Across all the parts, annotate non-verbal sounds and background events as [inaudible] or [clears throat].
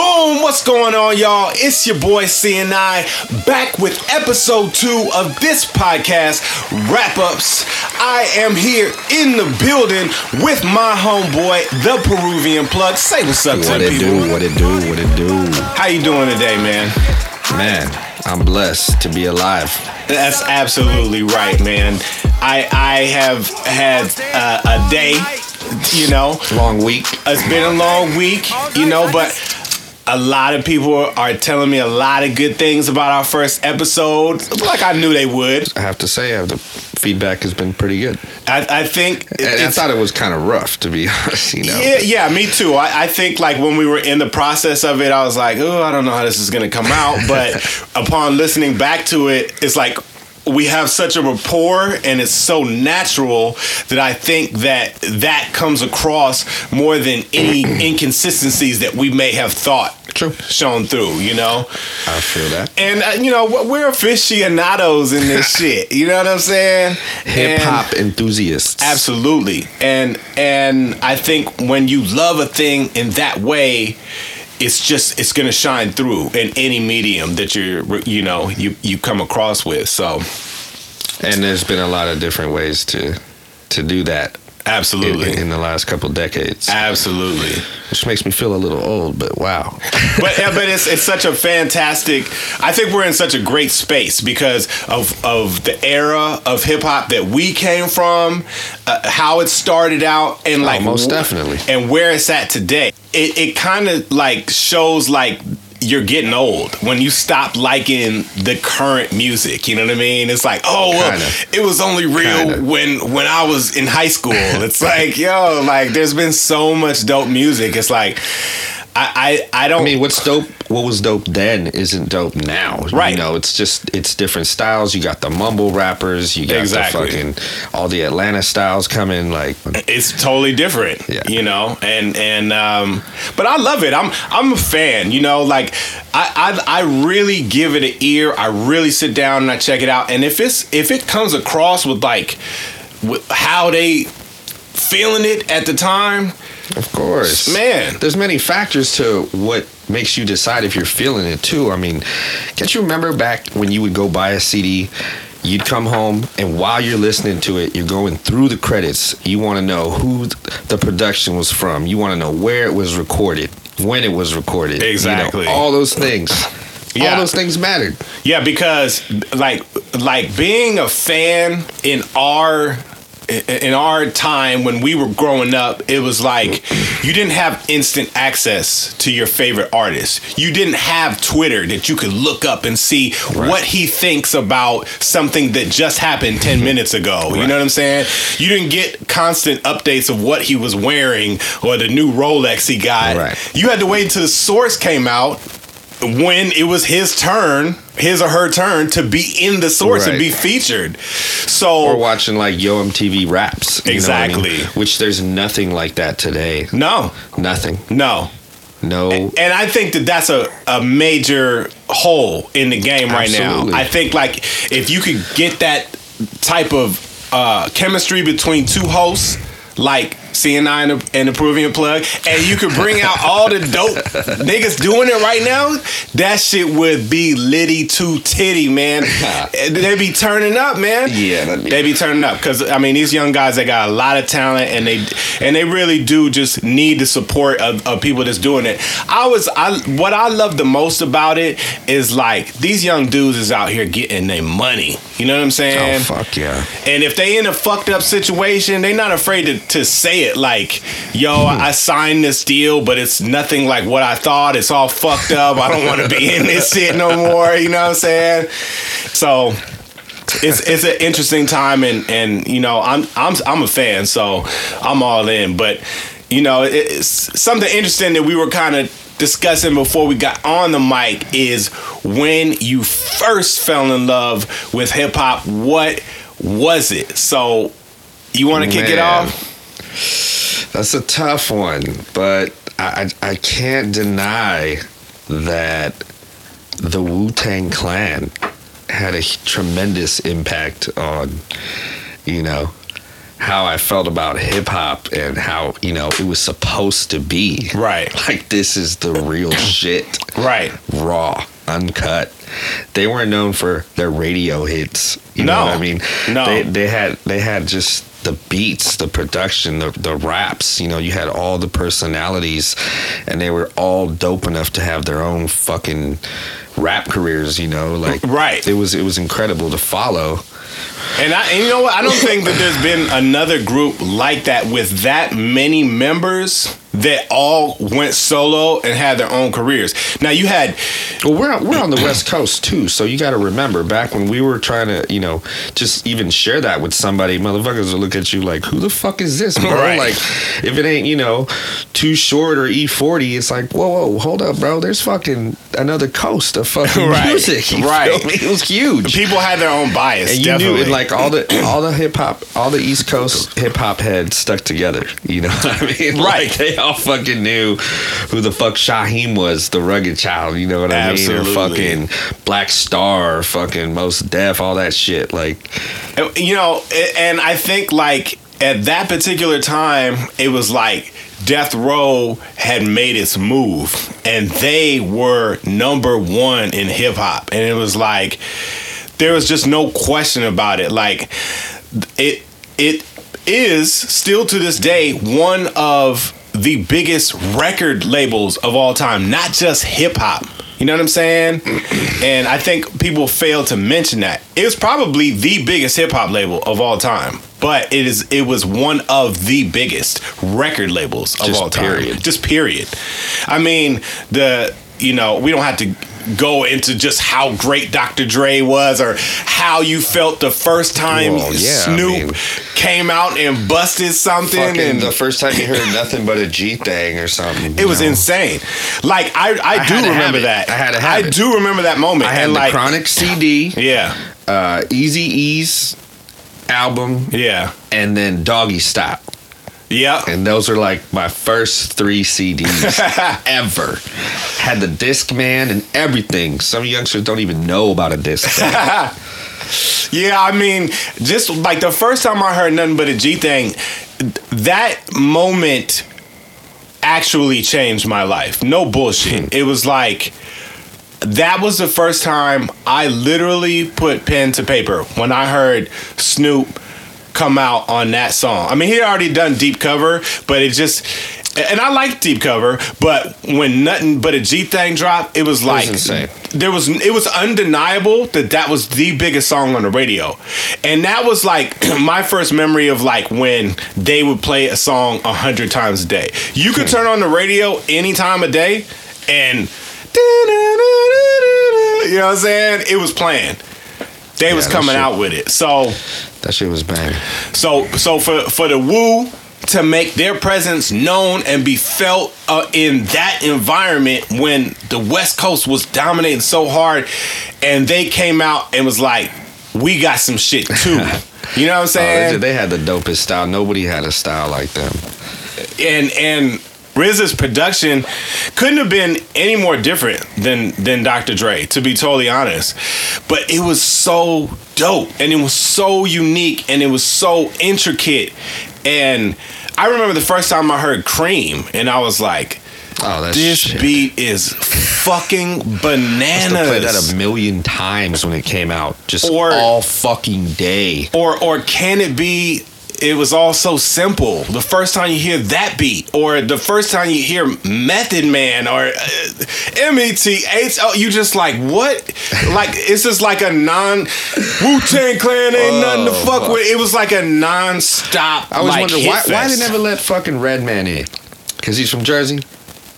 Boom! What's going on, y'all? It's your boy CNI back with episode two of this podcast, Rap Upz. I am here in the building with my homeboy, the Peruvian Plug. Say what's up What to it people. do? What it do? What it do? How you doing today, man? Man, I'm blessed to be alive. That's absolutely right, man. I I have had uh, a day, you know. Long week. It's been a long week, you know, but a lot of people are telling me a lot of good things about our first episode, like I knew they would. I have to say, uh, the feedback has been pretty good. I, I think And I thought it was kind of rough, to be [laughs] honest. You know. Yeah, yeah, me too. I, I think like when we were in the process of it, I was like, oh, I don't know how this is gonna come out. [laughs] But upon listening back to it, it's like we have such a rapport and it's so natural that I think that that comes across more than any [clears throat] inconsistencies that we may have thought True. shown through, you know? I feel that. And uh, you know, we're aficionados in this [laughs] shit. You know what I'm saying? Hip hop enthusiasts. Absolutely. And and I think when you love a thing in that way, it's just it's going to shine through in any medium that you're you know, you you come across with. So, And there's been a lot of different ways to to do that absolutely. in the last couple decades, Absolutely. which makes me feel a little old. But wow, [laughs] but yeah, but it's it's such a fantastic. I think we're in such a great space because of of the era of hip hop that we came from, uh, how it started out, and like most definitely. and where it's at today. It it kind of like shows like. You're getting old when you stop liking the current music. You know what I mean? It's like, oh, well, it was only real Kinda. when when I was in high school. It's [laughs] like, yo, like there's been so much dope music. It's like, I I, I don't I mean, what's dope? What was dope then isn't dope now. Right. You know, it's just it's different styles. You got the mumble rappers. You got Exactly. the fucking all the Atlanta styles coming. Like, it's totally different Yeah. you know and and um but i love it i'm i'm a fan you know like I, I i really give it an ear i really sit down and i check it out and if it's if it comes across with like with how they feeling it at the time of course, Man. There's many factors to what makes you decide if you're feeling it too. I mean, can't you remember back when you would go buy a CD? You'd come home, and while you're listening to it, you're going through the credits. You want to know who the production was from. You want to know where it was recorded, when it was recorded. you know, Exactly. all those things. Yeah. All those things mattered. Yeah, because like like being a fan in our in our time when we were growing up, it was like you didn't have instant access to your favorite artist. You didn't have Twitter that you could look up and see what he thinks about something that just happened 10 mm-hmm. minutes ago. You know what I'm saying? You didn't get constant updates of what he was wearing or the new Rolex he got. Right. You had to wait until the source came out when it was his turn, his or her turn to be in the source and be featured. So Or watching like Yo MTV raps. you know I mean? Exactly. Which there's nothing like that today. no, Nothing. no. No. And I think that that's a, a major hole in the game right Absolutely. now. I think like if you could get that type of uh, chemistry between two hosts, like CNI and the, and the Peruvian plug, and you could bring out all the dope niggas doing it right now, that shit would be litty to titty, man. [laughs] they be turning up, man. Yeah, be- they be turning up because I mean these young guys they got a lot of talent and they and they really do just need the support of, of people that's doing it. I was I what I love the most about it is like these young dudes is out here getting their money. You know what I'm oh, saying? oh fuck yeah. And if they in a fucked up situation, they not afraid to, to say it like, yo, I hmm. signed this deal, but it's nothing like what I thought. It's all fucked up. I don't want to be in this [laughs] shit no more. You know what I'm saying? So it's it's an interesting time and and you know, I'm I'm I'm a fan, so I'm all in. But you know, it's something interesting that we were kind of discussing before we got on the mic is when you first fell in love with hip hop, what was it? So you want to kick it off? That's a tough one, but I I, I can't deny that the Wu Tang Clan had a tremendous impact on, you know, how I felt about hip hop and how you know it was supposed to be. Right. [laughs] Like this is the real [clears throat] shit. Right. Raw, uncut. They weren't known for their radio hits. You know No. what I mean? No. They they had they had just the beats, the production, the the raps. You know, you had all the personalities, and they were all dope enough to have their own fucking rap careers. You know, like Right. It was it was incredible to follow. And I, and you know what? I don't think that there's been another group like that with that many members that all went solo and had their own careers. Now you had Well, we're on, we're on the West Coast too, so you got to remember back when we were trying to, you know, just even share that with somebody, motherfuckers will look at you like, "Who the fuck is this, bro?" Right. Like, if it ain't, you know, too short or E40, it's like, whoa, whoa, hold up, bro. There's fucking another coast of fucking [laughs] Right. music. You Right. It was huge. people had their own bias. and you definitely. knew it, like all the all the hip hop, all the East Coast hip hop heads stuck together. You know what I mean? [laughs] Right. Like all fucking knew who the fuck Shyheim was, the rugged child. You know what I mean? Absolutely. Or fucking Black Star, fucking Mos Def, all that shit. Like you know, and I think like at that particular time, it was like Death Row had made its move, and they were number one in hip hop, and it was like there was just no question about it. Like it, it is still to this day one of the biggest record labels of all time, not just hip hop. You know what I'm saying? [clears throat] And I think people fail to mention that. It was probably the biggest hip hop label of all time. But it is it was one of the biggest record labels of Just all time. period. Just period. I mean, the you know, we don't have to go into just how great Dr. Dre was or how you felt the first time Well, yeah, I Snoop mean- came out and busted something and the first time you heard nothing but a G thing or something. it was know? insane. Like I, I, do had to have remember that. I had to have it. do remember that moment. I had and the like, Chronic [clears throat] CD, yeah, uh, Eazy-E's album, yeah, and then Doggystyle. Yeah. And those are like my first three CDs [laughs] ever. Had the disc man and everything. Some youngsters don't even know about a disc [laughs] Yeah, I mean, just like the first time I heard nothing but a G thing, that moment actually changed my life. No bullshit. Hmm. It was like that was the first time I literally put pen to paper when I heard Snoop come out on that song. I mean, he had already done deep cover, but it just and I like deep cover, but when nothing but a G thing dropped, it was like insane. there was it was undeniable that that was the biggest song on the radio. And that was like [clears throat] my first memory of like when they would play a song a hundred times a day. You could hmm. turn on the radio any time of day and you know what i'm saying? It was playing they was coming out with it. So that shit was bang. so so for for the Wu to make their presence known and be felt uh, in that environment when the West Coast was dominating so hard, and they came out and was like, "We got some shit too." [laughs] You know what I'm Oh, they, saying? they had the dopest style. Nobody had a style like them. and and RZA's production couldn't have been any more different than than Dr. Dre, to be totally honest. But it was so dope, and it was so unique, and it was so intricate. And I remember the first time I heard Cream, and I was like, Oh, that's "This shit. beat is fucking bananas. I used to play that a million times when it came out, just Or- all fucking day. Or or can it be it was all so simple. The first time you hear that beat, or the first time you hear Method Man, or uh, M E T H, oh, you just like what? like it's just like a non Wu Tang Clan ain't nothing to fuck, fuck. with. It was like a non-stop. I always like, wonder why, why they never let fucking Redman in? Because he's from Jersey.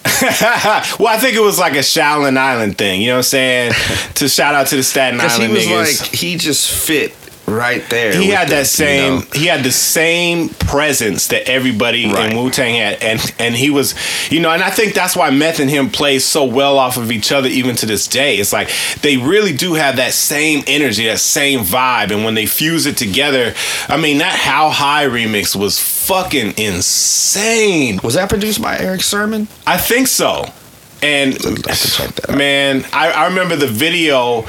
[laughs] well, I think it was like a Shaolin Island thing. You know what I'm saying? [laughs] to shout out to the Staten Because he was niggas. like, he just fit right there. he had the, that you same know. he had the same presence that everybody Right. in Wu Tang had and and he was you know and I think that's why Meth and him play so well off of each other even to this day it's like they really do have that same energy that same vibe and when they fuse it together I mean that How High remix was fucking insane Was that produced by Erick Sermon? I think so. And have to check that out. man, I, I remember the video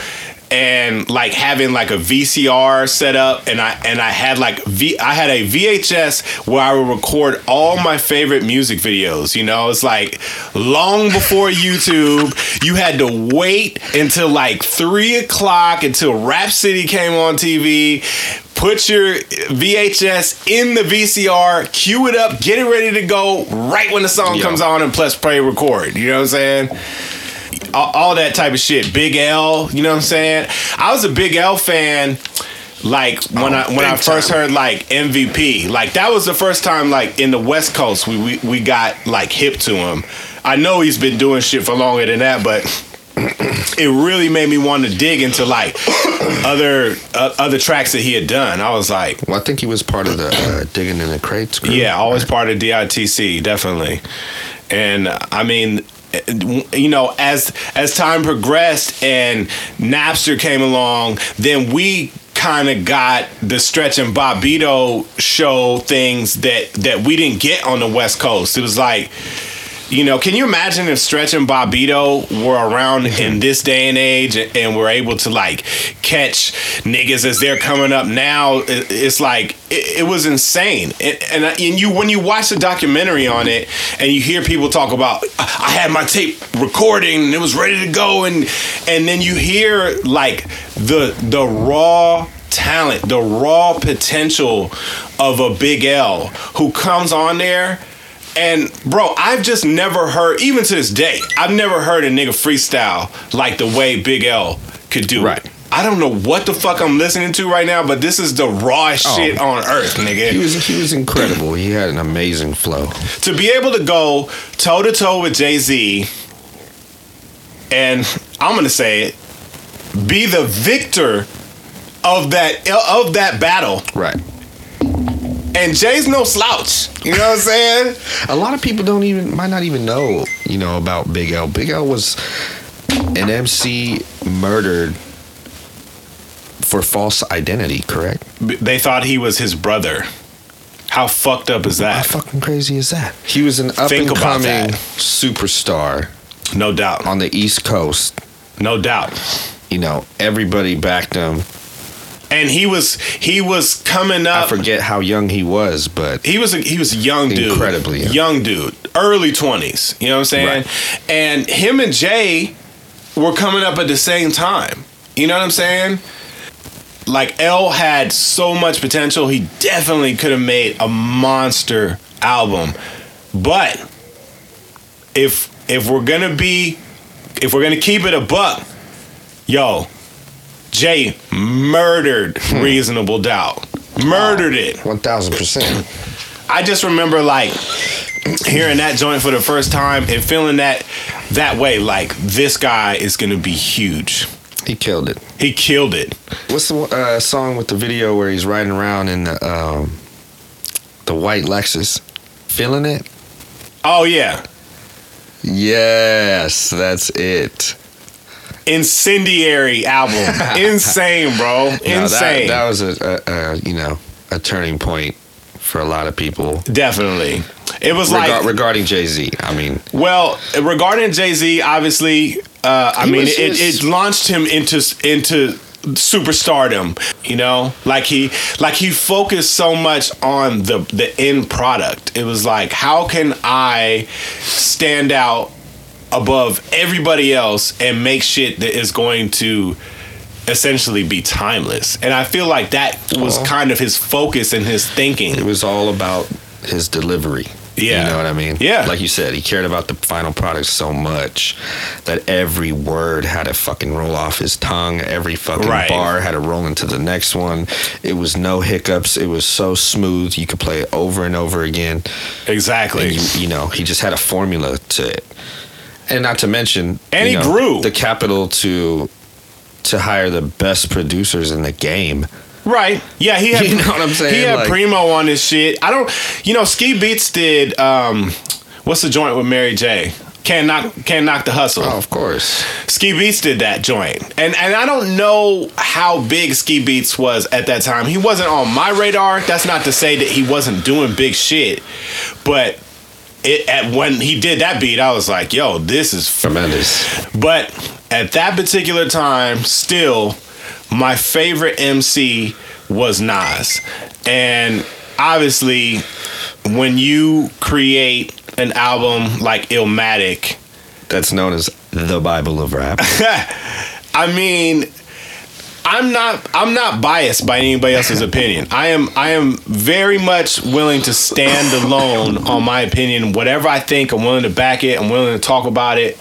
and like having like a VCR set up and I and I had like V I had a VHS where I would record all my favorite music videos. You know, it's like long before [laughs] YouTube. You had to wait until like three o'clock until Rap City came on TV. Put your VHS in the VCR, cue it up, get it ready to go right when the song comes on, and plus play record. You know what I'm saying? All, all that type of shit. Big L, you know what I'm saying? I was a Big L fan like when Oh, I when I first time. heard like MVP. Like that was the first time like in the West Coast we we, we got like hip to him. I know he's been doing shit for longer than that, but [clears throat] it really made me want to dig into like [coughs] other uh, other tracks that he had done. I was like, Well, I think he was part of the uh, digging in the crates. Group. yeah, always part of DITC, definitely. And I mean, you know, as as time progressed and Napster came along, then we kind of got the Stretch and Bobbito show things that that we didn't get on the West Coast. It was like. You know, can you imagine if Stretch and Bobbito were around mm-hmm. in this day and age and, and were able to like catch niggas as they're coming up now? It, it's like it, it was insane. And, and uh, and you when you watch the documentary on it and you hear people talk about I I had my tape recording and it was ready to go and and then you hear like the the raw talent, the raw potential of a Big L who comes on there and bro, I've just never heard, even to this day, I've never heard a nigga freestyle like the way Big L could do. Right. I don't know what the fuck I'm listening to right now, but this is the rawest Oh. shit on earth, nigga. He was he was incredible. He had an amazing flow. to be able to go toe to toe with Jay Z, and I'm gonna say it, be the victor of that of that battle. Right. And Jay's no slouch. You know what I'm saying? A lot of people don't even might not even know, you know, about Big L. Big L was an MC murdered for false identity, correct? They thought he was his brother. How fucked up is that? How fucking crazy is that? He was an up Think and coming superstar No doubt. on the East Coast. No doubt. You know, everybody backed him. And he was he was coming up. I forget how young he was, but He was a, he was a young dude, Incredibly young. young dude, early twenties. You know what I'm saying? Right. And him and Jay were coming up at the same time. You know what I'm saying? Like L had so much potential. He definitely could have made a monster album. But if if we're gonna be if we're gonna keep it a buck, yo, Jay murdered Reasonable Doubt. Murdered it. one thousand percent. I just remember like hearing that joint for the first time and feeling that that way like this guy is gonna be huge. He killed it. He killed it. What's the uh, song with the video where he's riding around in the um, the white Lexus, feeling it? Oh yeah. Yes, that's it. Incendiary album. [laughs] Insane, bro. No, that- Insane. that, was a, a, a you know a turning point for a lot of people Definitely. It was Regar- like regarding Jay Z. I mean, Well, regarding Jay Z, obviously, uh, I mean, it, it launched him into into superstardom. You know, like he like he focused so much on the the end product. It was like, how can I stand out above everybody else and make shit that is going to essentially be timeless? And I feel like that was Aw. kind of his focus and his thinking. it was all about his delivery. Yeah. You know what I mean? Yeah. Like you said, he cared about the final product so much that every word had to fucking roll off his tongue. Every fucking Right. bar had to roll into the next one. It was no hiccups. It was so smooth. You could play it over and over again. Exactly. And you, you know, he just had a formula to it. And not to mention, And he know, grew. the capital to to hire the best producers in the game. Right. Yeah, he [laughs] had You know what I'm saying? He had Like- Primo on his shit. I don't you know, Ski Beatz did um what's the joint with Mary J? Can't knock can't knock the hustle. Oh, of course. Ski Beatz did that joint. And and I don't know how big Ski Beatz was at that time. He wasn't on my radar. That's not to say that he wasn't doing big shit. But it at when he did that beat, I was like, yo, this is Tremendous. but at that particular time, still, my favorite MC was Nas. And obviously, when you create an album like Illmatic, That's known as the Bible of rap. [laughs] I mean, I'm not I'm not biased by anybody else's opinion. I am I am very much willing to stand alone on my opinion. Whatever I think, I'm willing to back it. I'm willing to talk about it.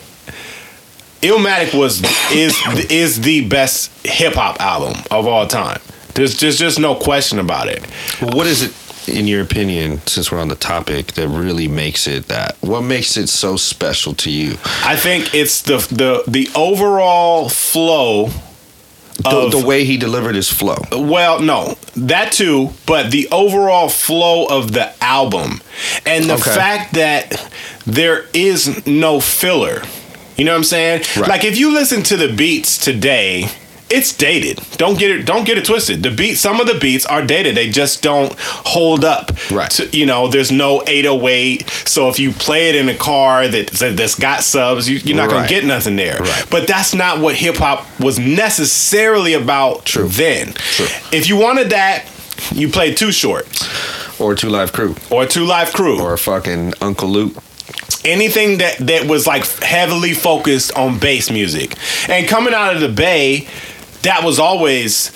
Illmatic was is is the best hip hop album of all time. There's just just no question about it. Well, what is it, in your opinion, since we're on the topic, that really makes it that? What makes it so special to you? I think it's the the the overall flow The, the way he delivered his flow. Well, no, that too, but the overall flow of the album and the Okay. fact that there is no filler. You know what I'm saying? Right. Like if you listen to the beats today, it's dated. Don't get it don't get it twisted. The beat some of the beats are dated. They just don't hold up. Right. To, you know, there's no 808. So if you play it in a car that that's got subs, you, you're not gonna get nothing there. Right. But that's not what hip hop was necessarily about True. then. True. If you wanted that, you played Too Short Or Two Live Crew. or Two Live Crew. Or fucking Uncle Luke. anything that that was like heavily focused on bass music. And coming out of the Bay, that was always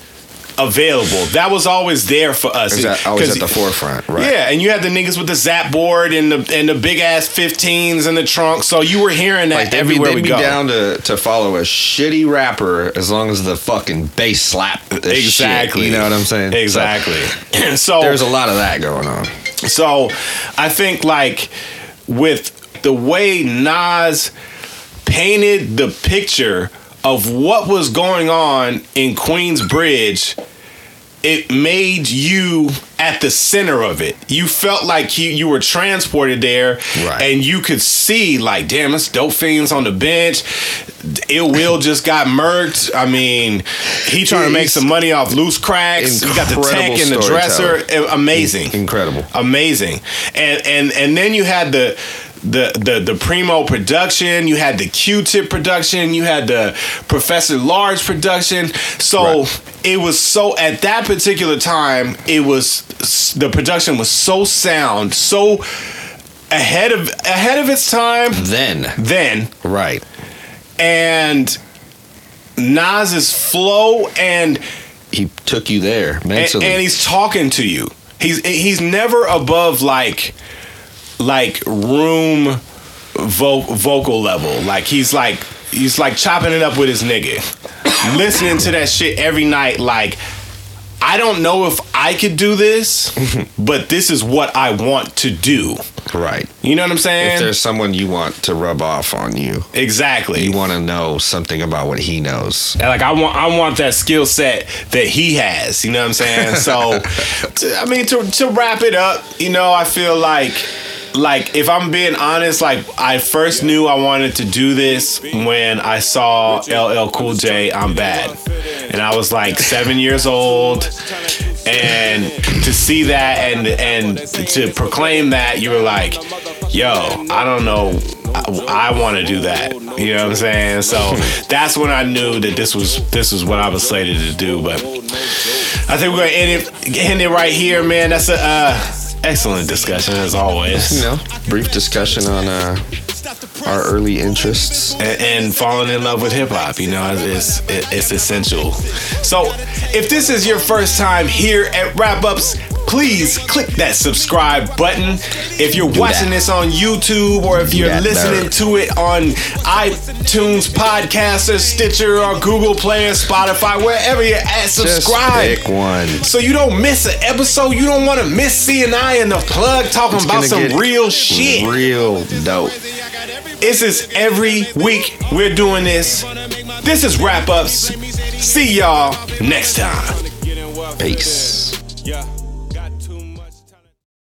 available. That was always there for us. That always at the forefront, right? Yeah, and you had the niggas with the zap board and the and the big ass 15s in the trunk. So you were hearing that Like they'd be, everywhere they'd we be go. down to, to follow a shitty rapper as long as the fucking bass slap. the shit, exactly. you know what I'm saying? So, Exactly. [clears throat] So, there's a lot of that going on. So I think like with the way Nas painted the picture of what was going on in Queensbridge, it made you at the center of it. You felt like you, you were transported there Right. and you could see like, damn, it's dope fiends on the bench. Ill Will just got murked. I mean, he trying to make some money off loose cracks. You got the Incredible in the dresser. Amazing Incredible. amazing and and and then you had the the the the primo production you had the q-tip production you had the professor large production so Right. it was so at that particular time it was the production was so sound so ahead of ahead of its time Then, then right. and Nas's flow and He took you there and, and he's talking to you. He's he's never above like like room vo- vocal level. Like he's like he's like chopping it up with his nigga, listening to that shit every night. Like I don't know if I could do this, [laughs] but this is what I want to do. right. You know what I'm saying? If there's someone you want to rub off on you, exactly. you want to know something about what he knows. And, like I want I want that skill set that he has. You know what I'm saying? So [laughs] to, I mean to to wrap it up, you know, I feel like like if I'm being honest, like I first knew I wanted to do this when I saw LL Cool J I'm bad. And I was like 7 years old and to see that and and to proclaim that you were like, "Yo, I don't know I, I want to do that. You know what I'm saying? So that's when I knew that this was this was what I was slated to do. But I think we're gonna end it end it right here, man. That's a uh, excellent discussion as always, [laughs] You know, brief discussion on uh, our early interests. and, and falling in love with hip hop. You know, it's it's it's essential. So if this is your first time here at Rap Upz. Please click that subscribe button. If you're watching that. this on YouTube or if you're that listening dirt. to it on iTunes Podcast or Stitcher or Google Play or Spotify, wherever you're at, subscribe. Just pick one. So you don't miss an episode. You don't want to miss C and I and the plug talking It's about some real shit. Real dope. This is every week we're doing this. This is Rap Upz. See y'all next time. Peace. Yeah.